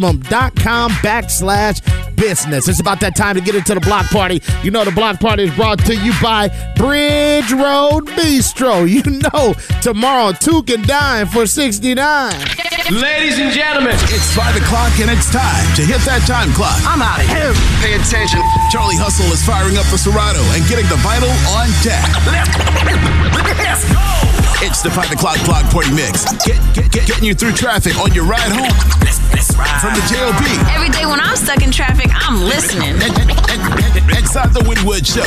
com backslash business. It's about that time to get into the block party. You know the block party is brought to you by Bridge Road Bistro. You know tomorrow two can dine for 69. Ladies and gentlemen, it's 5 o'clock and it's time to hit that time clock. I'm out of here. Pay attention. Charlie Hustle is firing up the Serato and getting the vital on deck. Let's go! It's the 5 o'clock block party mix. Get, get, get, getting you through traffic on your ride home. Let's, let's ride. From the JLB. Every day when I'm stuck in traffic, I'm listening. Inside the Woody Wood Show.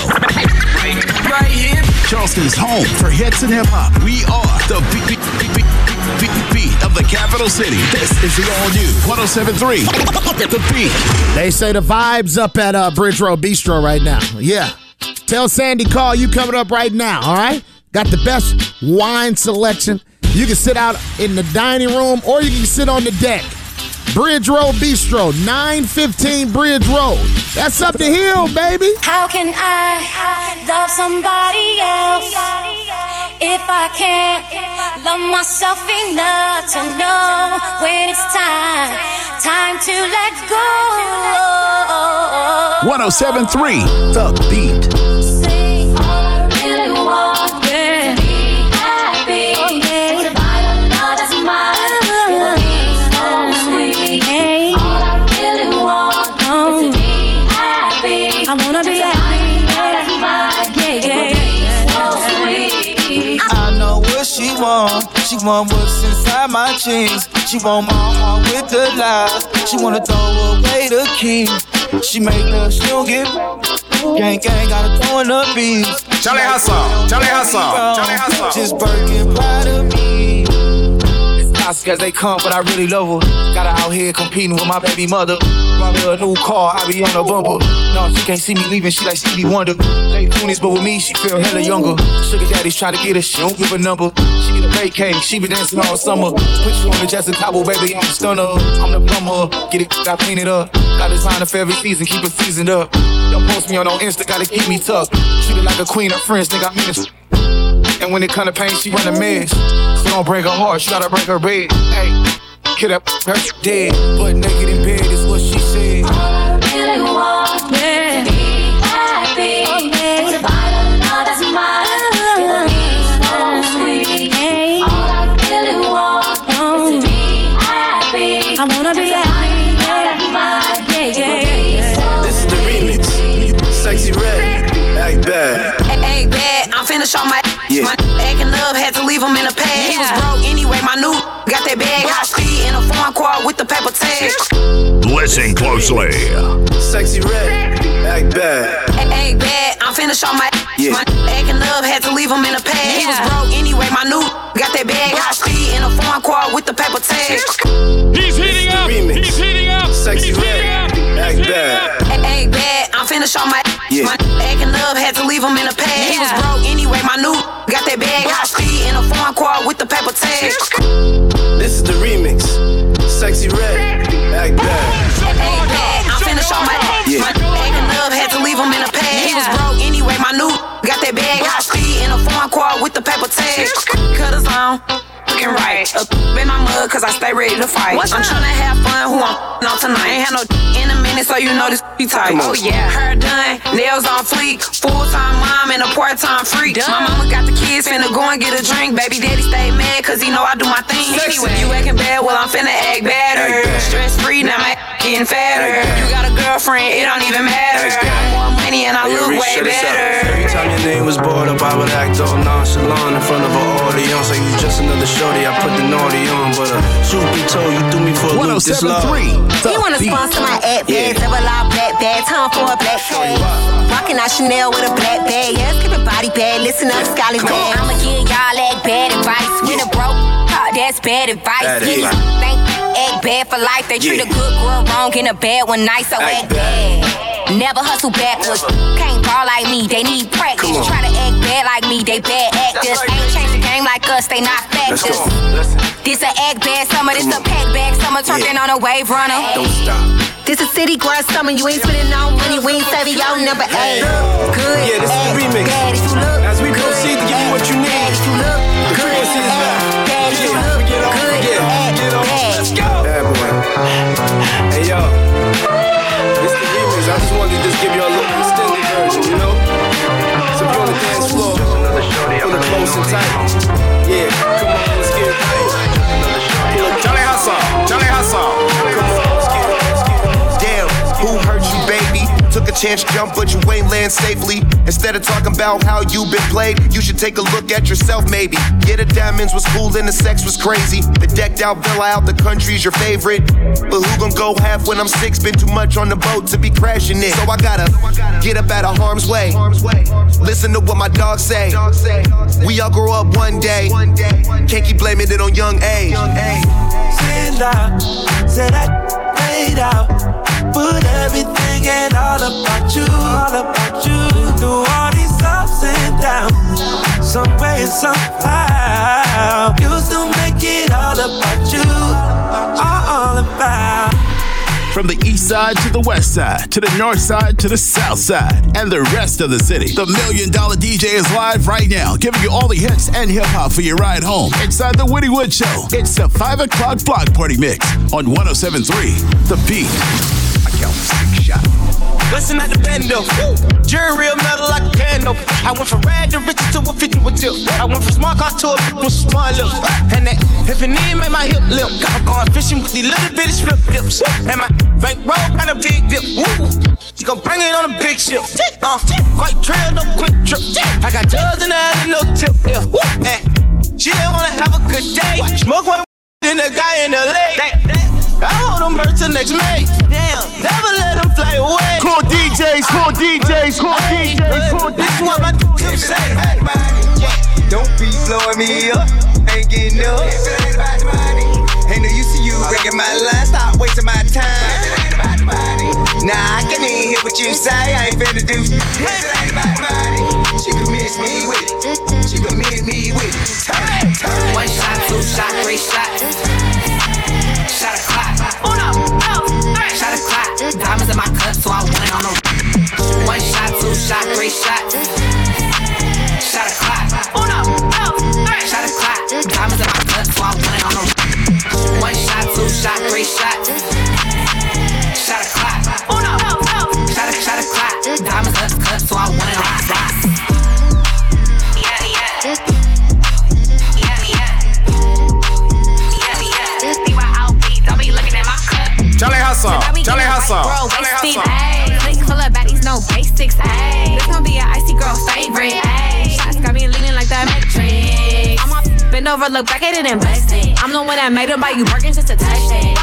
Right here. Charleston's home for hits and hip hop. We are the beat, beat, beat, beat, beat of the capital city. This is the all new 1073. The beat. They say the vibes up at uh, Bridge Road Bistro right now. Yeah. Tell Sandy call you coming up right now, all right? Got the best wine selection. You can sit out in the dining room or you can sit on the deck. Bridge Road Bistro, 915 Bridge Road. That's up the hill, baby. How can I love somebody else if I can't love myself enough to know when it's time, time to let go? 1073, The Beat. She want what's inside my jeans. She want my heart with the lies. She wanna throw away the key. She make love, she don't get. Gang gang gotta throw in the beats. Charlie Hustle, Charlie Hustle, Charlie Hustle. Just Birkin proud of me. Cause they come, but I really love her. Got her out here competing with my baby mother. Bought her a new car, I be on the bumper. No, she can't see me leaving, she like Stevie Wonder. Late 20s, but with me, she feel hella younger. Sugar daddies try to get her, she don't give a number. She need a vacay, she be dancing all summer. Put you on the Justin Cabo, baby, I'm a stunner. I'm the plumber, get it, I clean it up. Got designer for every season, keep it seasoned up. Don't post me on no Insta, gotta keep me tough. Treat it like a queen of friends, nigga, I mean it. And when it come to pain, she run a mess. So don't break her heart, she gotta break her bed. Hey, kill that her dead. But naked in bed leave him in a pad. He was broke anyway, my new got that bag. High speed in a foreign car with the paper tag. Listen closely. Sexy red. Act bad. Hey, bad, I'm finna show my Yeah. My acting up, had to leave him in a pad. He was broke anyway, my new got that bag. High speed in a foreign car with the paper tag. He's heating up. remix. He's heating up. Sexy He's red. up. Act heating bad. up. Hey, bad, I'm finna show my Yeah. My acting up, had to leave him in a pad. He was broke anyway, my new got that bag. High foreign with the paper tag. This is the remix. Sexy red. Act bad. With the paper tag. Cut us on. Looking right, up in my mud, cause I stay ready to fight. What's I'm up? to have fun, who I'm on tonight. Ain't had no in a minute, so you know this be tight. Come. Oh, oh yeah, hair done, nails on fleek, full time mom and a part time freak. Done. My mama got the kids, finna go and get a drink. Baby daddy stay mad, cause he know I do my thing. Anyway, you acting bad, well I'm finna act better. Stress free, now my getting fatter. You got a girlfriend, it don't even matter. I got more money and I Hey, look way check this out. better. Every time your name was brought up, I would act all nonchalant in front of an audience. Like you just another shorty, I put the naughty on. But uh, truth be told, you threw me for a loop this love. 1073. He wanna sponsor my ad Yeah. bag, double all black bag, time for a black Shorty, bag. wow. Rockin' out Chanel with a black bag, yeah, skipping body bag, listen up, Scully Come on. bag. I'ma give y'all that bad advice. When a broke, heart, that's bad advice. Bad yeah, advice. think act bad for life. They treat Yeah. a good girl wrong and a bad one nice, so Act act bad. Never hustle backwards. Can't ball like me, they need practice. Try to act bad like me, they bad actors. right. Ain't changed the game like us, they not factors. This a act bad summer, this a Come pack bag summer, twerking Yeah. on a wave runner. Don't stop. This a city girl summer, you ain't spending no money, we ain't saving your number eight. Good, Yeah, this is the remix. bad if you look. Chance jump, but you ain't land safely. Instead of talking about how you been played, you should take a look at yourself, maybe. Yeah, the diamonds was cool and the sex was crazy. The decked out villa out the country's your favorite. But who gon' go half when I'm six? Been too much on the boat to be crashing it. So I gotta get up out of harm's way. Listen to what my dogs say. We all grow up one day. Can't keep blaming it on young age. Sit out, said I paid out. Put everything and all about you, all about you. Through all these ups and downs, some way, somehow. You still make it all about From the east side to the west side, to the north side to the south side, and the rest of the city. The Million Dollar DJ is live right now, giving you all the hits and hip hop for your ride home. Inside the Woody Wood Show, it's the 5 o'clock block party mix on 1073 The Beat. Listen at the bando. Jury real metal like a candle. I went from rag to riches to a 50 with tip. I went from smart car to a with smart lips. And that if it need make my hip limp. I'm going fishing with these little bitty strip dips. And my bankroll kind of big dip. Woo. She gon' bring it on a big ship. Uh, quite trail, no quick trip. I got drugs in the alley, no tip. Yeah. And she didn't wanna have a good day. Smoke one then the guy in the lake. I hold them birds till next May. Damn, never let them fly away. Cool DJs, cool DJs, cool DJs, cool This is what my tips say. Don't be blowing me up, ain't getting up. Ain't no use to you breaking my line, stop wasting my time. Nah, I can't even hear what you say, I ain't finna do. She could miss me with it, she could miss me with it. Turn, turn. One shot, two shot, three shot. Shot on bend over, look back at it and bust it. I'm the one that made it buy you working just to touch it.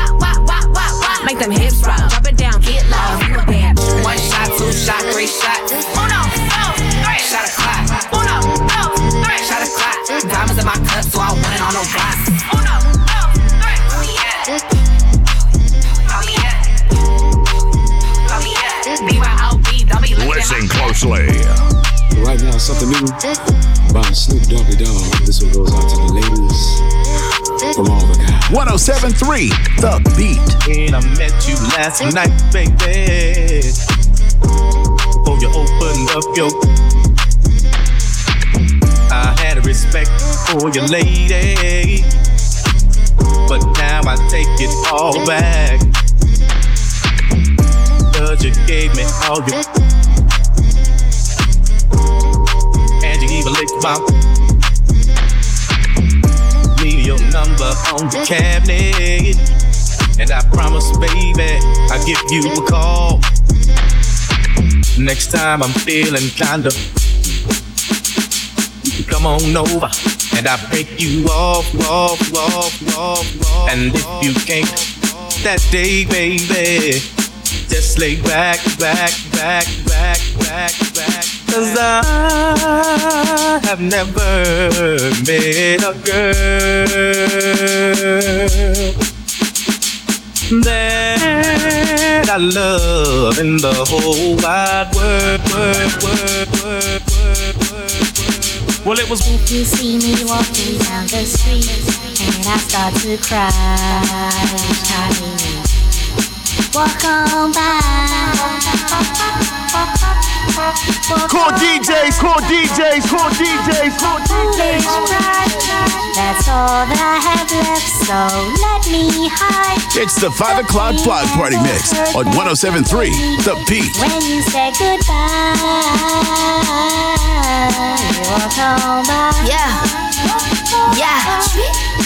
Make them hips roll. Drop it down, get low. You a bad bitch. One shot, two shot, three shot. Uno, dos, three. Shot a clock. Uno, dos, three. Shot a clock. Diamonds in my cup, so I want it on no box. Uno, dos, three. Oh yeah. Oh yeah. Oh yeah. BYOB, don't be looking Listen closely. Right now, something new by Snoop Doggy Dogg. This one goes out to the ladies from all the guys. 1073 The Beat. When I met you last night, baby. Before you opened up your. I had a respect for your lady. But now I take it all back. Cause you gave me all you. Give you a call. Next time I'm feeling kinda. Come on over and I break you off, off, off, off, off. And if you can't that day, baby, just lay back, back, back, back, back, back. Cause I have never met a girl that I love in the whole wide world, world, world, world. Well, it was If you see me walking down the street and I start to cry, Charlie, walk on by. Cool DJs, cool DJs, cool DJs, cool DJs. That's all that I have left, so let me hide. It's the 5 o'clock block party mix on 1073 The Beat. When you say goodbye, you walk on by. Yeah. Yeah,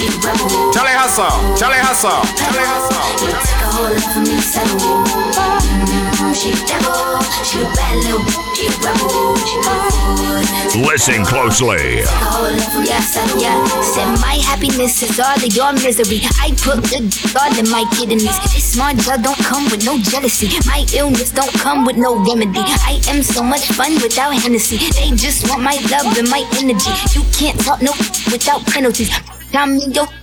Charlie Hustle, Charlie Hustle, Charlie Hustle. Listen closely. Said my happiness is all of your misery. I put the all in my kidneys. This smart drug don't come with no jealousy. My illness don't come with no remedy. I am so much fun without Hennessy. They just want my love and my energy. You can't talk no without penalties. I'm yo.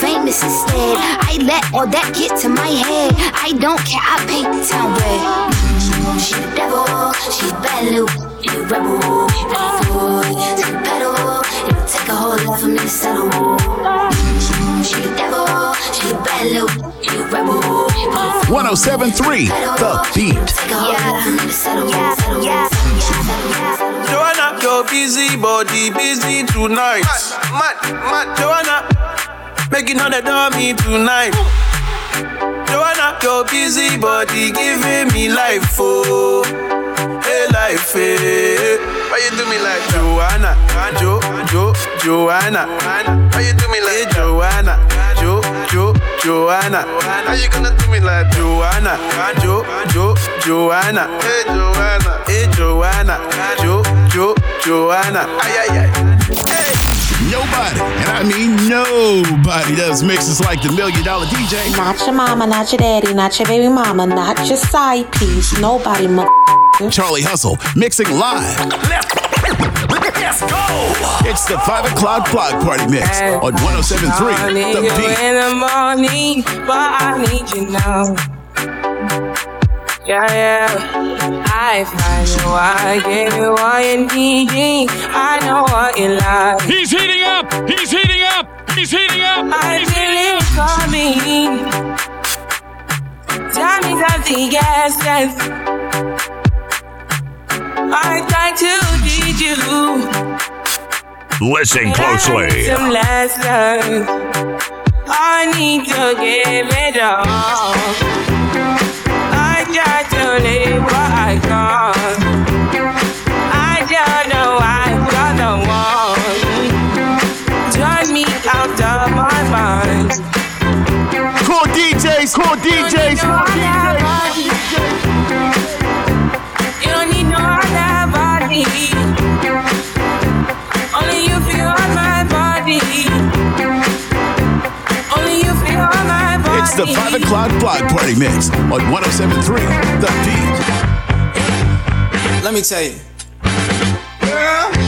famous instead. I let all that get to my head. I don't care, I paint the town red. She the devil, she a bad little, she a rebel, she a fool, she pedal. It'll take a whole lot for me to settle. She the devil, she a bad little, she a rebel, she a 1073 The Beat. Joanna, your busy body busy tonight. Mad, mad, Joanna, making all the dummy tonight. Joanna, your busy body giving me life, oh, hey life, hey. Why you do me like Joanna, Jo, Jo, Joanna? Why you do me like Joanna, Jo, Jo, Joanna? How you gonna do me like Joanna, Jo, Jo, Joanna? Hey Joanna, hey Joanna, Jo, Jo, Joanna? Ay ay ay. Nobody, and I mean nobody, does mixes like the Million Dollar DJ. Not your mama, not your daddy, not your baby mama, not your side piece. Nobody, mother. Charlie Hustle mixing live. Let's go. It's the 5 o'clock block party mix on 1073 The you Beat. in the morning, but I need you now. Yeah, yeah. I find you, I give you all you need. I know what you like. He's heating up. He's heating up. He's heating up. I He's feel it coming. Time is of the essence. I try to teach you. Listen closely. Some lessons. I need to give it all. DJs, cool DJs, cool DJs. You don't need no other body. Only you feel on my body. Only you feel on my body. It's the 5 o'clock block party mix on 1073 The Beat. Let me tell you.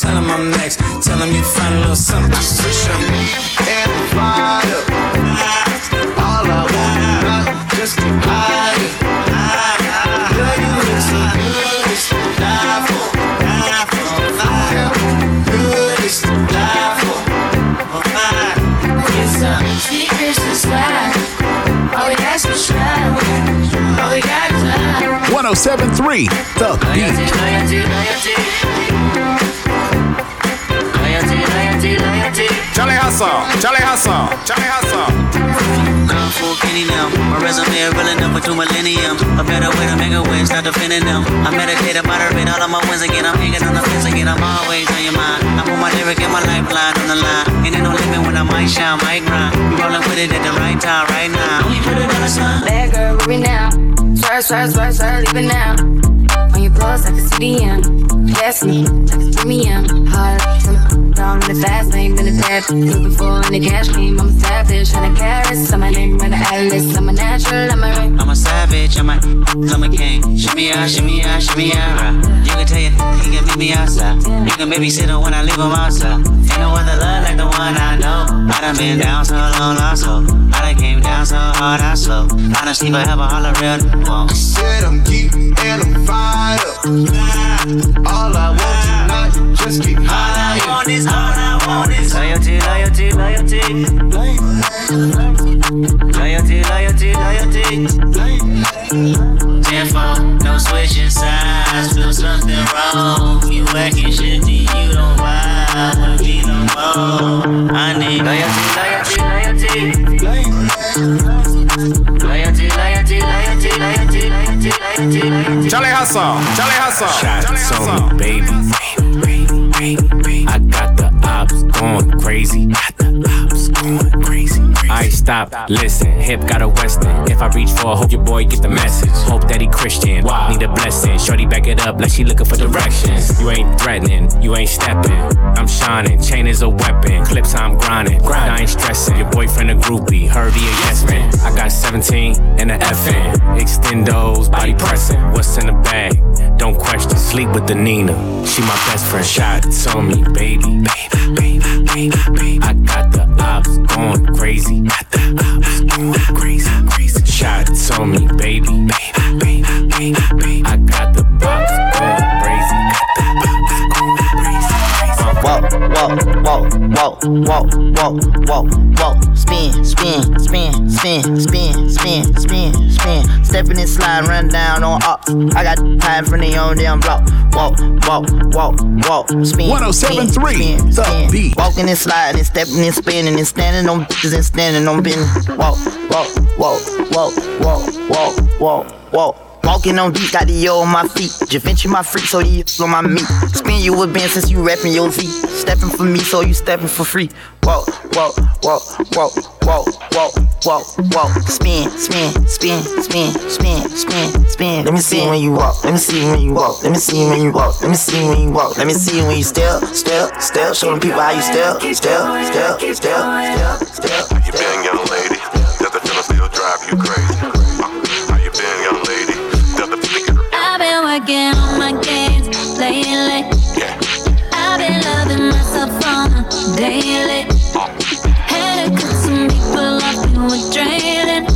tell him I'm next. Tell him you find a little something too fresh, I know. And fire. All I want is just to hide it. Girl, you look so good, it's to die for, die for. I good, it's to die for. It's a secret to slide. All we ask is 1073 The Beat. Charlie Hustle, Charlie Hustle, Charlie Hustle. Gone for a penny now. My resume real enough for two millennium. A better way to make a way, stop defending them. I meditate about it, all of my wins again. I'm hanging on the fence again. I'm always on your mind. I put my lyric and my lifeline on the line. Ain't no limit when I might shine, might grind. We rolling with it at the right time, right now. We put it on the sun. Bad girl, worry now. Swerve, swerve, swerve, swerve, leave it now. On your pulse, I can see the end. Destiny, like a premium. Hard, down in the fast lane, been a bad. Looking for in the cash game. I'm a savage, and I carrots. I'm a name, I'm a atlas. I'm a natural, I'm a ring. I'm a savage, I'm a, I'm a king. Shimmy out, shimmy out, shimmy out. You can tell you, he can meet me outside. You can babysit him when I leave him outside. Ain't no other love like the one I know. I done been down so long, lost so. I done came down so hard, I slow. Honestly, forever, all I have a holler real want. Said I'm geek and I'm fired up. All I want tonight, just keep high. All I want is, all I want is loyalty, loyalty, loyalty. Loyalty, Charlie stop, listen. Hip got a western. If I reach for, hope your boy get the message. Hope that he Christian. Need a blessing. Shorty back it up like she looking for directions. You ain't threatening, you ain't stepping. I'm shining, chain is a weapon. Clips I'm grinding. I ain't stressing. Your boyfriend a groupie, heard he a yes man. I got 17 and a FN. Extendos, body pressing. What's in the bag? Don't question. Sleep with the Nina. She my best friend. Shots on me, baby. Baby, baby, baby, baby. I got the ops going crazy. Going crazy, me, baby. I got the walk, walk, walk, walk, walk, walk, walk. Spin, spin, spin, spin, spin, spin, spin, spin. Stepping and sliding, run down on ops. I got time from the own damn block. Walk, walk, walk, walk. Spin, 1073, spin, The spin. Beat. Walking and sliding, stepping and spinning and standing on bitches and standing on business. Walk, walk, walk, walk, walk, walk, walk, walk. Walking on deep, got the yo on my feet. Javinci my freak, so you on my meat. Spin you a been since you rapping your Z. Stepping for me, so you stepping for free. Walk, walk, walk, walk, walk, walk, walk, walk. Spin, spin, spin, spin, spin, spin, spin. Let me see when you walk. Let me see when you walk. Let me see when you walk. Let me see when you walk. Let me see when you step, step, step. Show them people how you step, step, step, step, step, step. How you been, young lady? Does the feeling still drive you crazy? Working on my games lately. I've been loving myself on a daily. Had to cut some people off who were draining.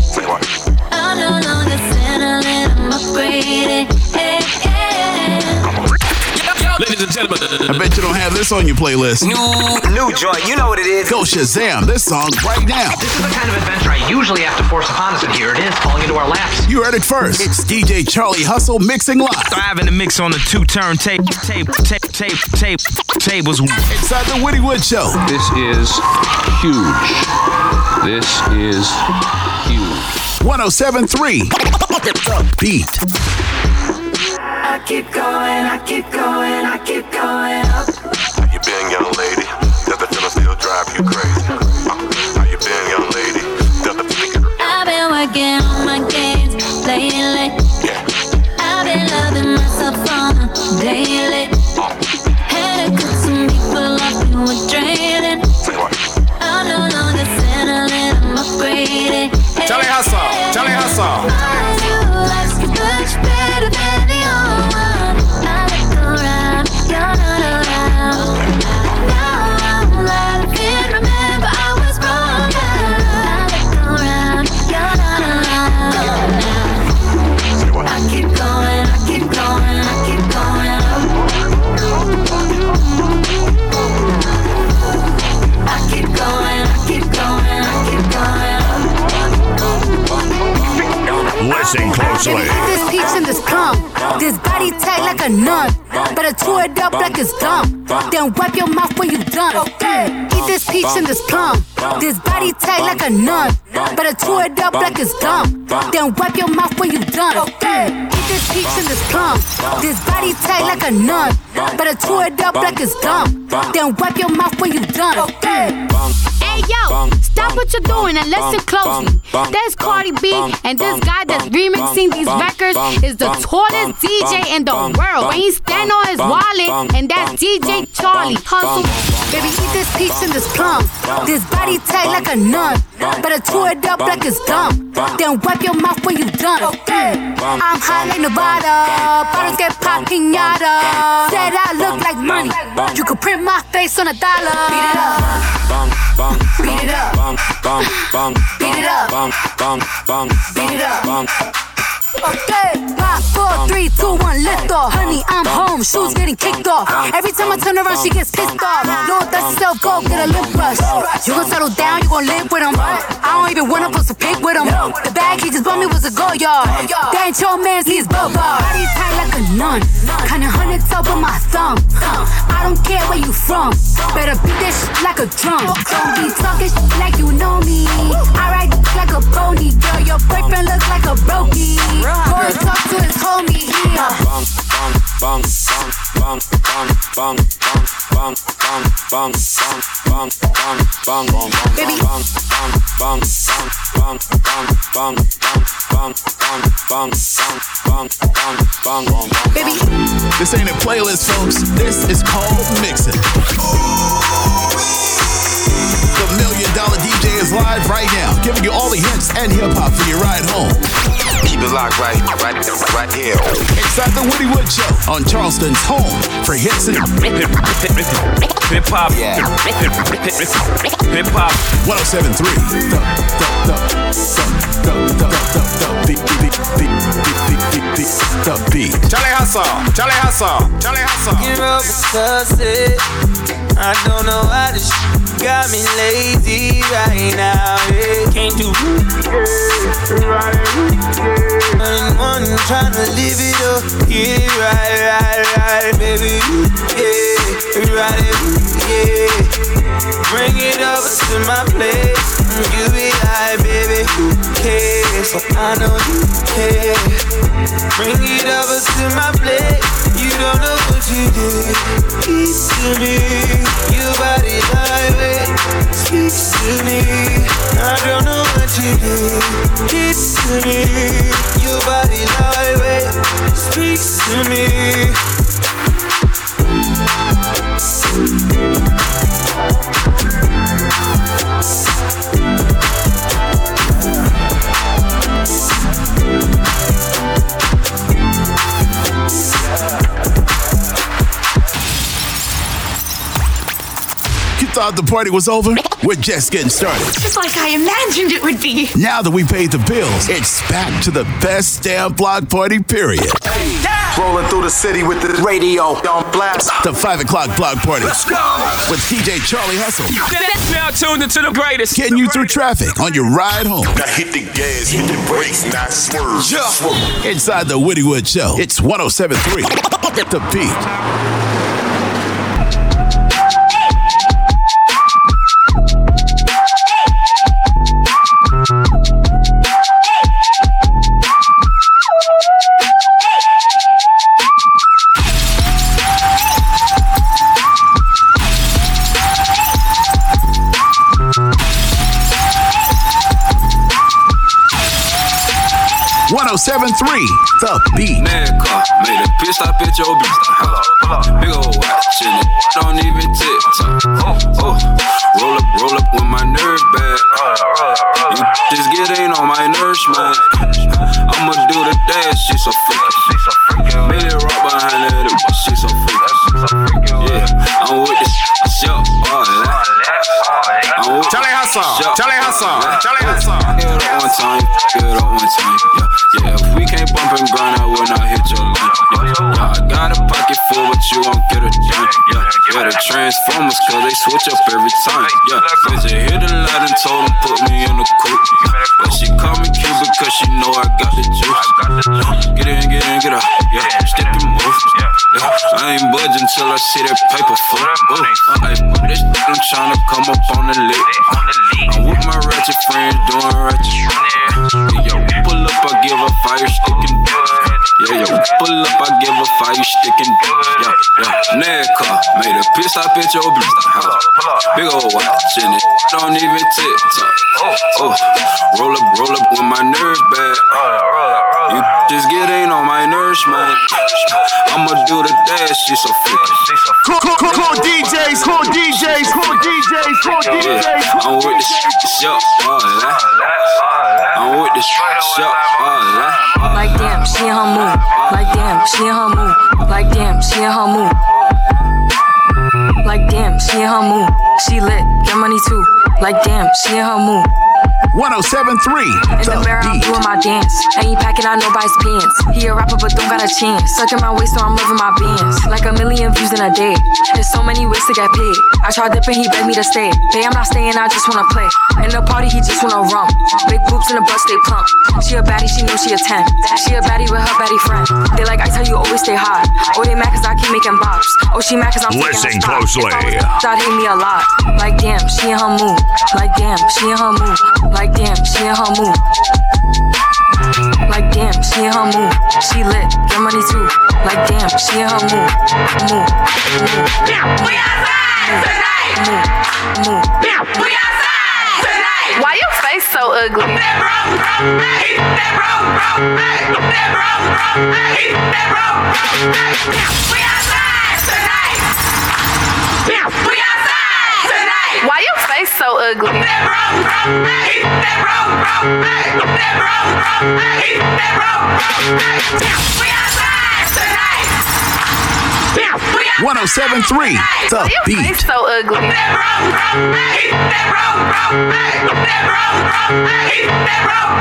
I'm no longer settling, I'm upgrading. Hey, hey. Ladies and gentlemen, I bet you don't have this on your playlist. New, new joint. You know what it is. Go Shazam this song right now. This is the kind of adventure I usually have to force upon us, and here it is, falling into our laps. You heard it first. It's DJ Charlie Hustle mixing live. Having the mix on the two turn tape, tape, tape, tape, tape, tables. Inside the Woody Wood Show. This is huge. This is huge. 1073 The Beat. I keep going, I keep going, I keep going like. Better chew it up like it's gum. Then wipe your mouth when you done. Eat this peach and this plum. This body tight like a nun. Better chew it up like it's gum. Then wipe your mouth when you done. Okay. Hey yo, stop what you're doing and listen closely. There's Cardi B, and this the tallest DJ in the world. When he stand on his wallet, and that's DJ Charlie. Hustle. Baby, eat this peach and this plum. This body tight like a nun. Better chew it up like it's gum. Then wipe your mouth when you done. I'm high like Nevada. Bottles get pop pinata. Said I look like money. You could print my face on a dollar. Beat it up. Beat it up. Beat it up. Beat it up. Beat it up. Lift off. Honey, I'm home. Shoes getting kicked off. Every time I turn around, she gets pissed off. No, that's yourself, go get a lip brush. You gon' settle down, you gon' live with him. I don't even wanna post a pic with him. The bag he just bought me was a Goyard. That ain't your man's, he's bubba. Body tight like a nun. Kinda hundred top of my thumb. I don't care where you from. Better beat this like a drum. Don't be talking shit like you know me. I ride like a pony, girl. Your boyfriend looks like a brokey. Boy, talk to his homie. Yeah. Baby. Baby. This ain't a playlist, folks. This is called mixing. The Million Dollar DJ is live right now, giving you all the hits and hip hop for your ride home. Locked right, right, right here. Inside the Woody Wood Show on Charleston's home for hits and Hip hop. Hip hop. 1073. The, the, the, the, the, the, the, the, beat. Charlie Hustle, Charlie Hustle, Charlie Hustle. Give up because it, I don't know why this shit got me lazy right now. Yeah. Can't do Running one trying to live it up. Yeah, right, right, right, baby. Yeah, right, yeah. Bring it over to my place. You be like, baby, who cares? I know you care. Bring it over to my place. You don't know what you did. Speak to me. Your body like Speak to me. I don't know what you did. Speak to me. Your body like Speak to me. You thought the party was over? We're just getting started. Just like I imagined it would be. Now that we paid the bills, it's back to the best damn block party, period. Rolling through the city with the radio on blast. The 5 o'clock block party Let's go. with DJ Charlie Hustle. Now tuned into the greatest. Getting you through traffic on your ride home. Now hit the gas, hit the brakes, not swerve. Swerve. Inside the Woody Wood Show, it's 1073. The beat. The beat. Man car, made a pit stop at your bitch. Big ol' watch don't even. Oh, oh, roll up, roll up with my nerve bag. You just get in on my nerves, man. I'ma do the dance, she so freaky. Made it right behind her, she so. Yeah, I'm with Hustle, Charlie Hustle, Charlie Hustle. Hit up one time, hit up one time, yeah, yeah. If we can't bump and grind, I will not hit your line. Yeah, yeah. I got a pocket full, but you won't get a dime. Yeah, yeah. The Transformers, cause they switch up every time. Yeah, bitch, you hit the light and told them put me in the coupe. But she call me cute because she know I got the juice. Get in, get in, get out. Yeah, step and move. Yeah, I ain't budging till I see that paper full. Ooh come up on the lick. I'm with my ratchet friends doing ratchet. Yo, pull up, I give a fire stickin' yeah, yo, pull up, I give a fire stickin' yeah, yeah. Ned car made a piss stop at your bitch house. Big ol' watch in it, don't even tip top. Oh, roll up, roll up with my nerves bad. You just get in on my nourishment. I'ma do the dash, she's so freaky. Cool, cool, cool, cool DJs, cool DJs, cool DJs, cool DJs. Yeah, I'm with the shop, all that. I'm with the shop, all that. Like damn, she in her mood. Like damn, she in her mood. Like damn, she in her mood. Like damn, she in her mood. She lit, get money too. Like damn, she in her mood. 1073 In the mirror, I'm doing my dance. Ain't packing out nobody's pants. He a rapper, but don't got a chance. Sucking my waist, so I'm loving my bands. Like a million views in a day. There's so many ways to get paid. I tried dipping, he begged me to stay. Hey, I'm not staying, I just wanna play. In the party, he just wanna rum. Big boobs in the butt, stay plump. She a baddie, she knows she a 10. She a baddie with her baddie friend. They like, I tell you, always stay hot. Oh, they mad cause I keep making bops. Oh, she mad cause I'm Listen taking her spot. closely. That hate me a lot. Like damn, she in her mood. Like damn, she in her mood. Like damn, she in her mood. Like damn, she in her mood. She lit, get money too. Like damn, she in her mood. Mood. Mood. We outside tonight. Mood. Mood. We outside tonight. Why your face so ugly? That wrong, wrong, hey. That wrong, wrong, hey. That wrong, wrong, hey. That wrong, wrong, hey. We outside tonight. We outside tonight. Why your face so ugly? Outside tonight. We 1073 The Why your Beat. face so ugly?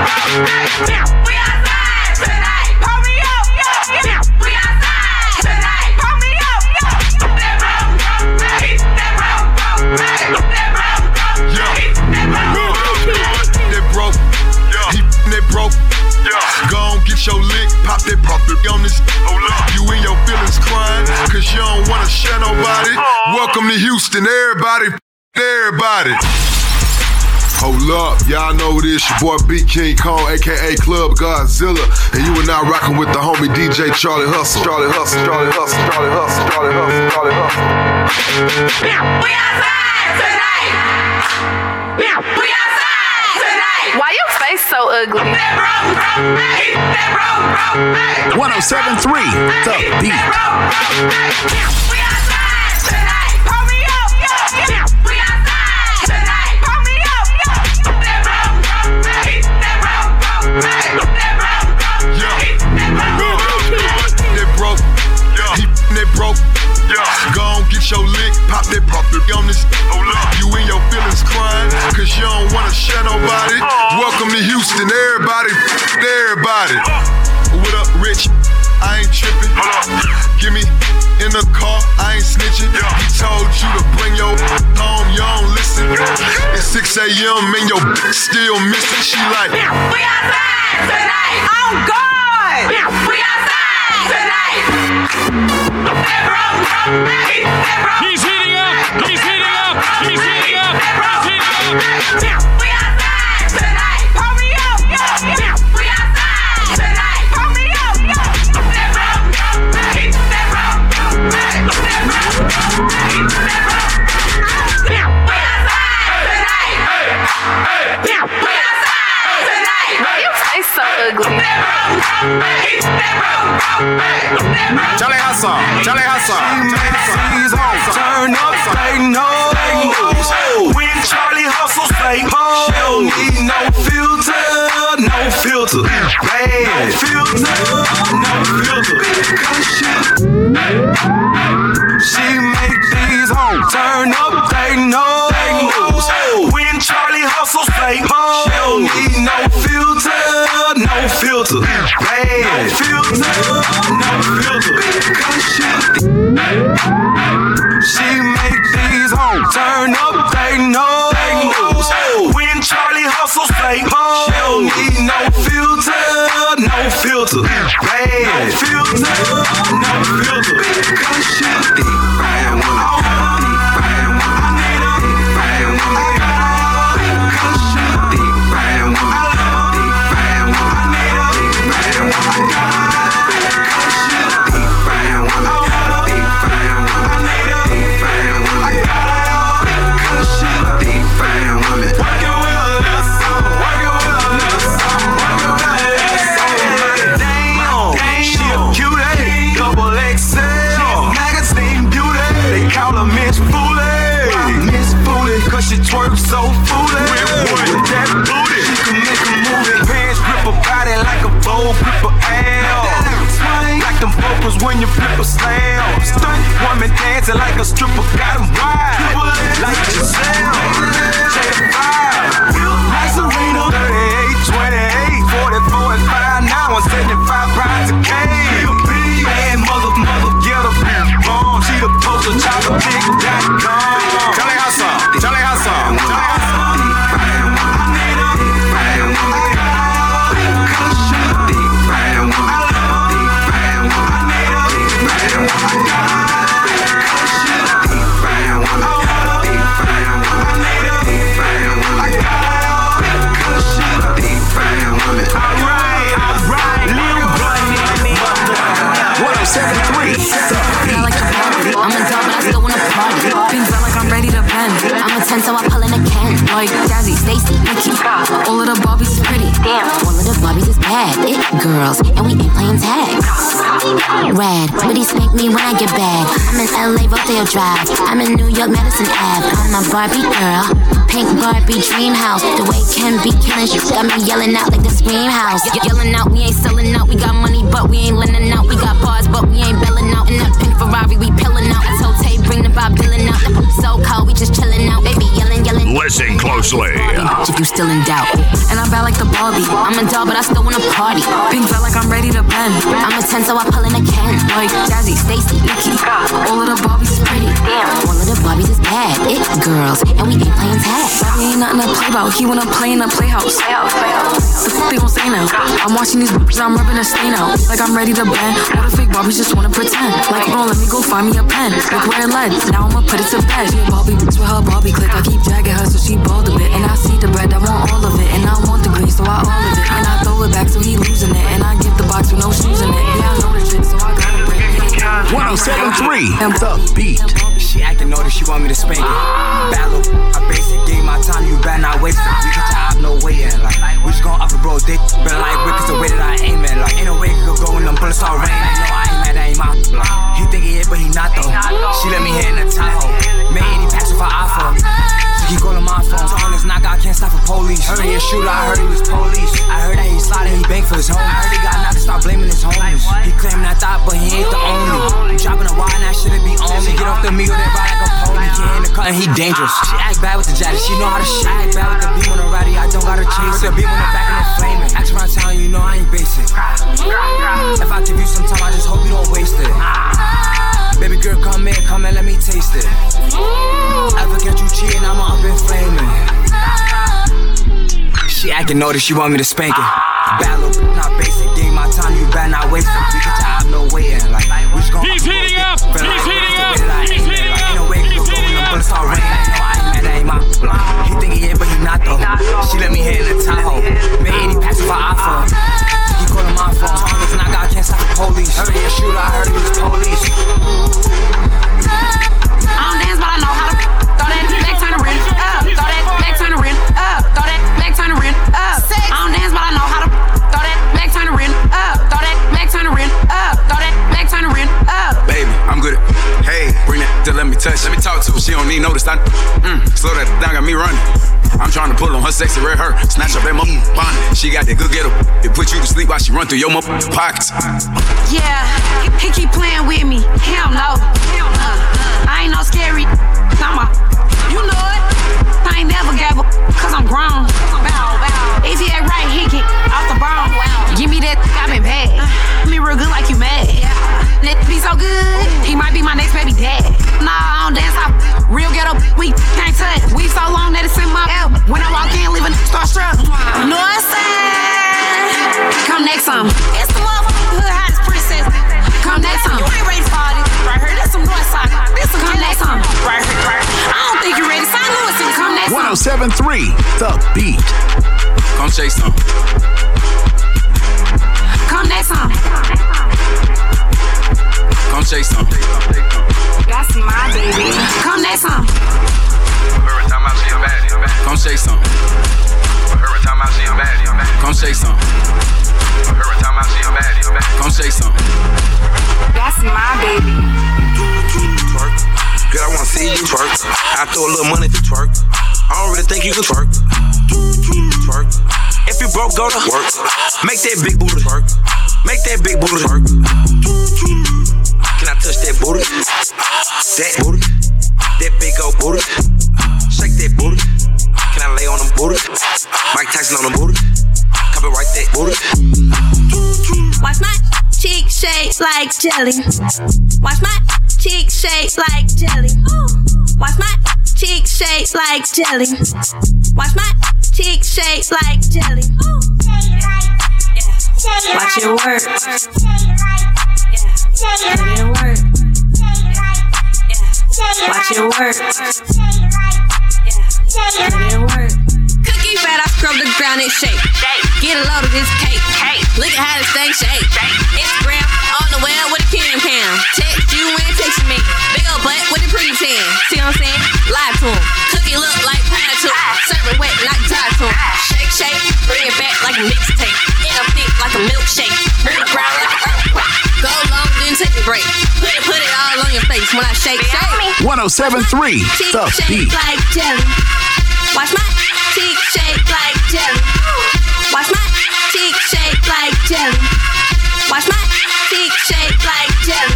We outside tonight. Pull me up, yeah. We outside tonight. Pull me up, yeah. That. That. Broke, yeah. Go on, get your lick, pop that pop it on this. You in your feelings crying, cause you don't wanna share nobody. Oh. Welcome to Houston, everybody, everybody. Hold up, y'all know this, your boy B King Kong, aka Club Godzilla, and you are now rocking with the homie DJ Charlie Hustle. Charlie Hustle, Charlie Hustle, Charlie Hustle, Charlie Hustle, Charlie Hustle. We outside tonight. We outside tonight. Why your face so ugly? That wrong, wrong, hey. That wrong, wrong, hey. 1073 The Beat. We outside tonight. Pull me up, yeah. We outside tonight. Pull me up, yeah. That wrong, wrong, hey. That wrong, wrong, hey. That wrong, wrong, hey. That wrong, wrong, hey. That broke, yeah. He that broke, yeah. Go on, get your lick, pop that pop it on this. You in your feelings crying, cause you don't wanna share nobody. Oh. Welcome to Houston, everybody, everybody. Oh. What up, Rich? I ain't tripping. Give me in the car, I ain't snitching. He told you to bring your home, you don't listen. It's 6 a.m. and your still missing. She like, We outside tonight. Oh God. We outside He's heating up. He's heating up. He's heating up. He's heating up. We outside tonight. Pull me up. We outside tonight. Me up, wrong, Charlie Hustle, Charlie Hustle. These hoes turn up, they know. When Charlie hustle, say ho. She don't need no filter, no filter. Man, no filter, no filter. Because she, she make these hoes turn up, they know. When Charlie hustle, say ho. She don't need no filter, filter. Man, no filter, no filter. Because she, she make these hoes turn up, they know. When Charlie hustle, say ho. She don't need no filter, no filter. Man, no filter, no filter. when you flip a slam. Stunt woman dancing like a stripper, got him wide. Like yourself, a five. Like Serena, 38, 28, 44 and 5. I'm mother, mother, get she the poster, child, big so I pull in a can. Like Jazzy, Stacy, Nikki. all of the Barbies is pretty. Damn, all of the Barbies is bad. It girls, and we ain't playing tag. Rad, he spank me when I get bad. I'm in LA, Rodeo Drive. I'm in New York, Madison Ave. I'm a Barbie girl. Pink Barbie dream house. The way Ken be killing shit got me yelling out like the scream house. Ye- yelling out, we ain't selling out. We got money, but we ain't lending out. We got bars, but we ain't belling out. In that pink Ferrari, we pillin' out. I told bring the Bob Dylan out. So cold, we just chillin' out. Baby, yelling, yelling. Listen closely. If you still in doubt. And I'm bad like the Barbie. I'm a dog, but I still wanna party. Pink felt like I'm ready to bend. I'm a 10, so I pull in a can. Like Jazzy, Stacy, Nikki. all of the Barbies is pretty. Damn, all of the Barbies is bad. It girls, and we ain't playing tag. Bobby ain't nothing to play about. He wanna play in the playhouse. The fuck they gon' say now? I'm watching these bitches, I'm rubbing a stain out. Like I'm ready to bend. All the fake Barbies just wanna pretend. Like, hold on, let me go find me a pen. Look where it led. Now I'ma put it to bed. Barbie bitch with her Barbie click. I keep dragging her so she bald a bit. And I see the bread, I want all of it. And I want the green, so I all of it. And I throw it back so he losing it. And I give the box with no shoes in it. Yeah, I know the trick, so I gotta break it. 1073, The Beat. She acting naughty, she want me to spank it. Battle, I base it, give my time, you better not waste it. We can tie up, no waiting. Like, we just gon' up and bro, dick. Better like Rick, cause the way that I aim it. Like, ain't no way it could go when them bullets start raining. No, I ain't mad, that ain't my. He think he hit, but he not though. She let me hit in the Tahoe. Made any packs with her iPhone. She keep calling my phone. On this knockout, can't stop for police. Heard he a shooter, I heard he was police. I heard that he slotted, he bank for his home. I heard he got knocked, start blaming his homies. He claiming I thought, but he ain't the only. Dropping a wire, now shouldn't be on me. Get off the meal, they ride like a pony. Get in the cut and he dangerous. She act bad with the jacket, she know how to shit. I act bad with the beam on the ratty, I don't gotta chase it. The beam on the back and the flaming. Ask around town, you know I ain't basic. If I give you some time, I just hope you don't waste it. Baby girl, come in, come and let me taste it. Ever catch you cheating, I'ma up and flaming. She acting naughty, she want me to spank it. Bad little, not basic. Give me my time, you better not waste it. We can tie up, no waiting. Like, we just gon' He's heating up. He's heating up. way that I He's heating up. ain't no way it could go bullets start raining. No, I ain't mad, that ain't my block. He think he but he not though. She let me hit in the Tahoe. Made any packs with her iPhone. He calling my phone. Police. Heard he a shooter, I heard he was police. I don't dance, but I know how to throw that back turn around up, throw that back turn around up, throw that back turn around up. I don't dance, but I know how to throw that back turn around up, throw that back turn around up, throw that back turn around up. Baby, I'm good at. Hey, bring that to let me touch. Let me talk to her. She don't need notice. I mm, slow that down, got me running. I'm trying to pull on her sexy red hair, snatch up that mo bonnet. She got that good getter. It put you to sleep while she run through your mo pockets. Yeah, he keep playing with me. Hell no. I ain't no scary. I'm a, you know it. I ain't never gave a, cause I'm grown. Bow, bow. If he act right, he can off the bone. Give me that, I been bad. Uh. Me real good like you mad. That be so good, he might be my next baby dad. Nah, I don't dance, I real ghetto, we can't touch. We so long that it's in my album. When I walk in, leave a starstruck. Know what I'm? Come next time. It's the motherfucking hood hottest princess. Come next time. You ain't ready for all this right here. This some North Side. This some come next time. Right here, right here. I don't think you're ready. St. Louis city. Come next time. 1073, The Beat. Come chase some. Come next time. Come chase some. That's my baby. Come next time. Every time I see a baddie, Come chase some. every time I see a baddie, Come chase some. every time I see a baddie, Come chase some. That's my baby. Girl, I wanna see you twerk. I throw a little money to twerk. I don't really think you can twerk. Twerk. If you broke, go to work. Make that big booty twerk. Make that big booty twerk. Can I touch that booty? That booty. That big old booty. Shake that booty. Can I lay on them booty? Mike Tyson on them booty. Copyright that booty. Watch my cheek shake like jelly. Watch my cheek shake like jelly. Watch my cheek shake like jelly. Watch my cheek shake like jelly. Watch it work. Put in work. Watch it work. Put in work. Cookie fat, I scrub the ground and shake. Get a load of this cake. Look at how this thing shake. All on your when I shake, shake. 1073 Cheek The shake Beat. like jelly. Watch my cheek shake like jelly. Watch my cheek shake like jelly. Watch my cheek shake like jelly.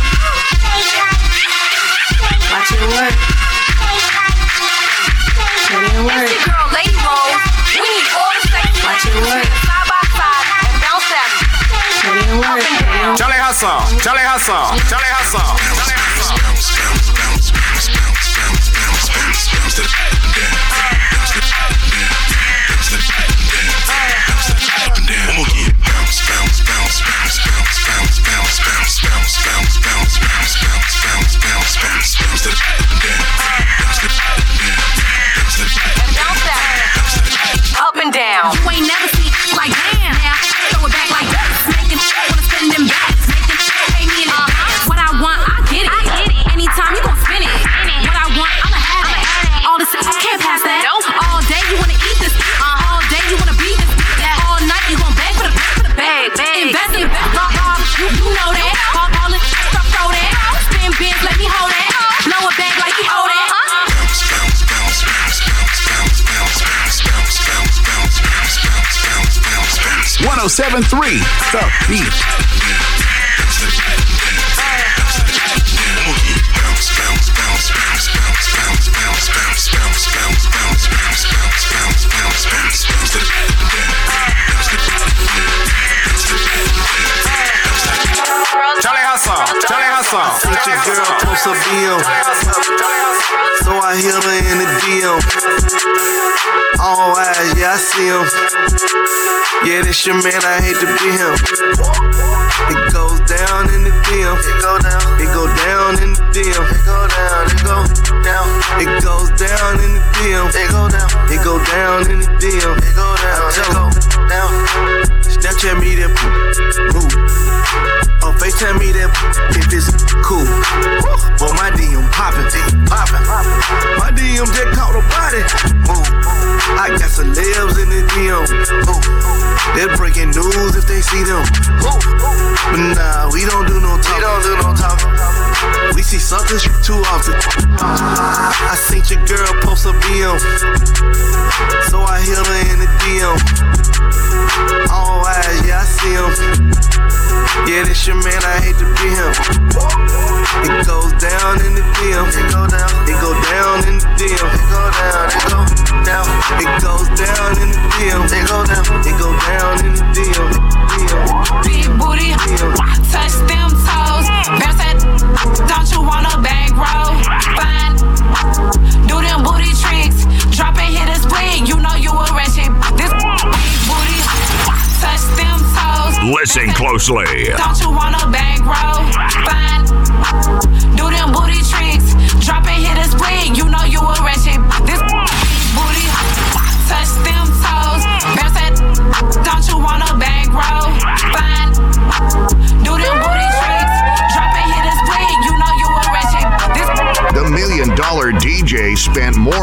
Watch it work. Put it in work. Girl, lady roll. We need all the sexy Watch it work. side by side and bounce that. Put it work. Charlie Hustle, Charlie Hustle, Charlie Hustle, Charlie Hustle. Down. You ain't never 1073 The Beat. Charlie Hustle. Sent your girl post a bill. So I hit her in the DM. Oh, All eyes, yeah, I see him. Yeah, this your man, I hate to be him. It goes down in the DM. It go down. It go down in the DM. It go down. It go down. It goes down in the DM. It go down. It go down in the DM. It go down. It go down. Snapchat me that move. FaceTime me that if it's cool. But my DM poppin', poppin'. My DM just caught a body. Move. I got celebs in the DM. They're breaking news if they see them. But nah, we don't do no talking. We don't do no talking. We see something too often. I seen your girl post a BM. So Your man, I hate to be him. It goes down in the DM. Listen closely. Don't you want a bag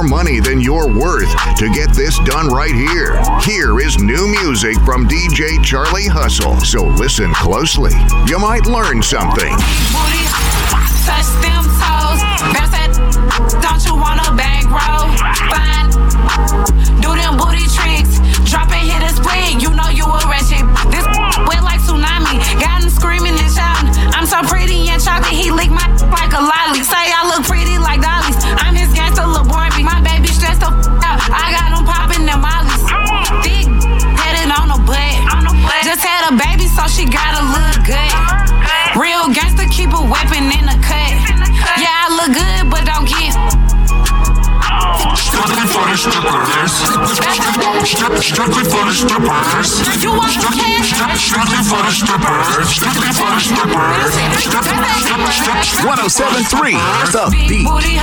more money than you're worth to get this done right here. Here is new music from DJ Charlie Hustle. So listen closely. You might learn something. touch them toes. Don't you want a? Fine, do them booty. Strictly for the strippers. You want the cash? Strictly for the strippers. Strictly for the strippers. Strictly, strictly, strictly. 1073 The Beat. booty,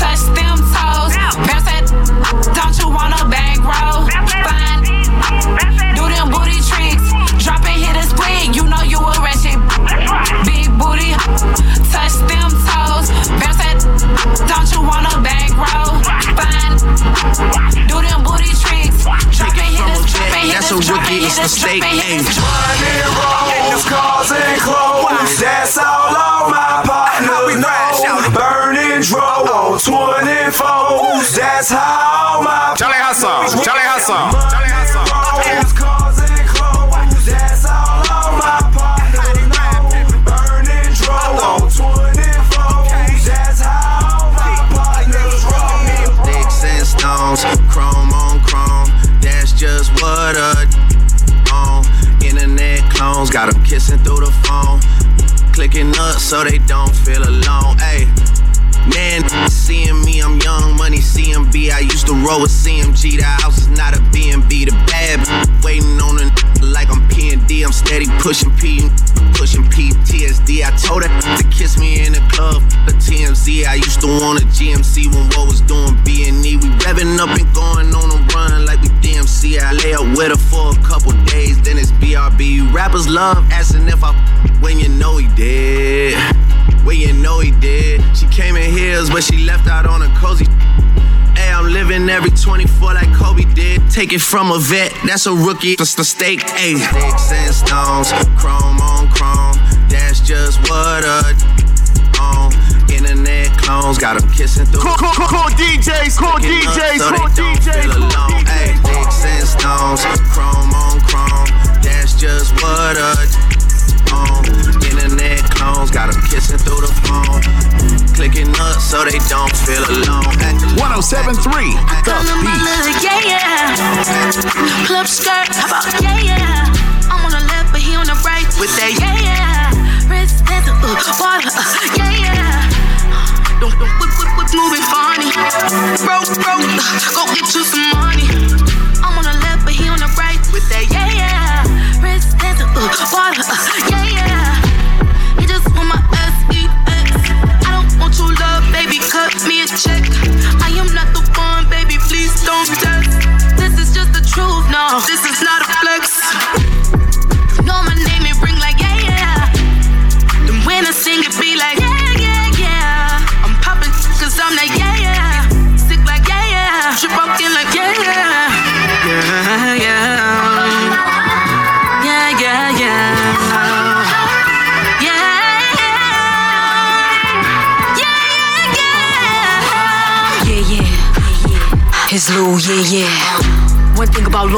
touch them toes. Bounce that, don't you want a bag roll? Fine, do them booty tricks. Drop and hit a split, you know you a ratchet. Big booty, that's a rookie. It's mistake. Ayy. Money rolls, cars and clothes. That's all all my partners know. Burning dro on 24s. That's how my Charlie Hustle, Charlie Hustle, Charlie Hustle. Got 'em kissing through the phone. Clicking up so they don't feel alone. Ayy. Man, seeing me, I'm young money CMB. I used to roll with CMG. The house is not a BNB. The bad waiting on a like I'm P&D. I'm steady pushing P, pushing PTSD. I told her to kiss me in the club, the TMZ. I used to want a GMC when what was doing B&E. We revving up and going on a run like we DMC. I lay up with her for a couple days, then it's BRB. Rappers love asking if I when you know he did. When you know he did. She came in heels, but she left out on a cozy. Hey, I'm living every 24 like Kobe did. Take it from a vet, that's a rookie. That's the stake. Hey, sticks and stones, chrome on chrome. That's just what a on. Internet clones got 'em kissing through. Cool, cool, cool, cool DJs, cool DJs, so don't DJs, feel alone. Hey, sticks and stones, chrome on chrome. That's just what a on. Internet clones got 'em kissing through the phone. Clicking up so they don't feel alone. Hey. 1073, The Beat. Yeah, yeah. Club skirt, how about yeah, yeah. I'm on the left, but he on the right with that yeah, yeah. Wrist dancing, uh, water, uh, yeah, yeah. Don't, don't whip, whip, whip, moving funny. Broke, broke, uh, go get you some money. I'm on the left, but he on the right with that yeah, yeah. Wrist dancing, uh, water, uh, yeah, yeah.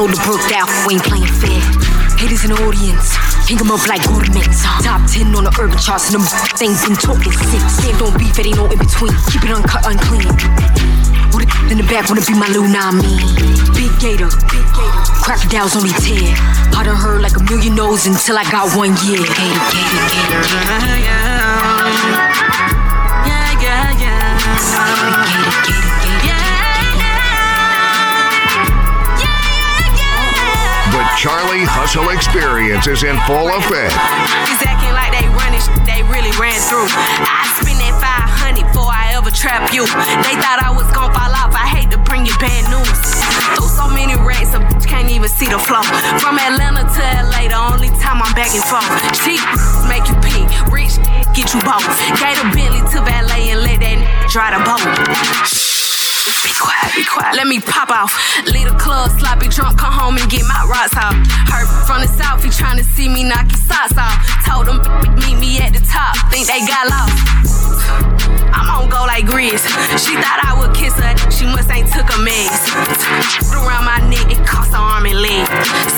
Lola Brooke, that who ain't playing fair. Haters in the audience, hang 'em up like ornaments. Top 10 on the urban charts, and them things been talking six. Stand on beef, it ain't no in between. Keep it uncut, unclean. With it in the back, wanna be my Lou, nah, me. Big Gator, big Gator. Crocodiles only tear. I done heard like a million no's until I got one year. Gator, Gator, Gator. Yeah, yeah, The Charlie Hustle Experience is in full effect. Acting like they running they really ran through. I that 500 before I ever trap you. They thought I was gon' fall off. I hate to bring you bad news. Through so many racks, a bitch can't even see the flow. From Atlanta to LA, the only time I'm back and forth. Cheap make you pee, rich get you both. Gave a Bentley to valet and let that dry the boat. Let me pop off. Leave the club, sloppy drunk, come home and get my rocks off. Heard from the south, he tryna see me knock his socks off. Told him meet me at the top, think they got lost. I'm on go like Grizz. She thought I would kiss her, she must ain't took a mess. Around my neck, it cost an arm and leg.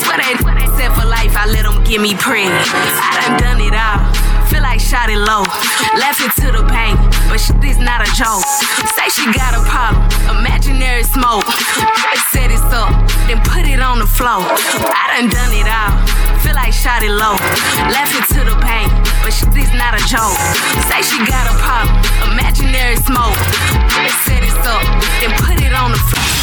Swear they said for life, I let them get me preg. I done done it all. Feel like shot it low. Left it to the bank, but shit is not a joke. Say she got a problem, imaginary smoke. Set it up, then put it on the floor. I done done it all. Feel like shot it low. It to the bank, but shit is not a joke. Say she got a problem, imaginary smoke. Set it up, then put it on the floor.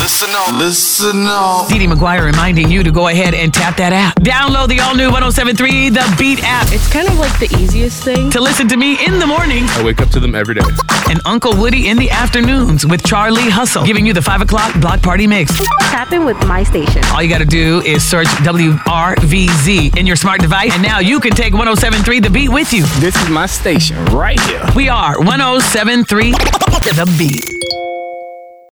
Listen up. Listen up. Dee Dee McGuire reminding you to go ahead and tap that app. Download the all new 1073 The Beat app. It's kind of like the easiest thing to listen to me in the morning. I wake up to them every day. And Uncle Woody in the afternoons with Charlie Hustle, giving you the 5 o'clock block party mix. Tap in with my station. All you got to do is search WRVZ in your smart device, and now you can take 1073 The Beat with you. This is my station right here. We are 1073 The Beat.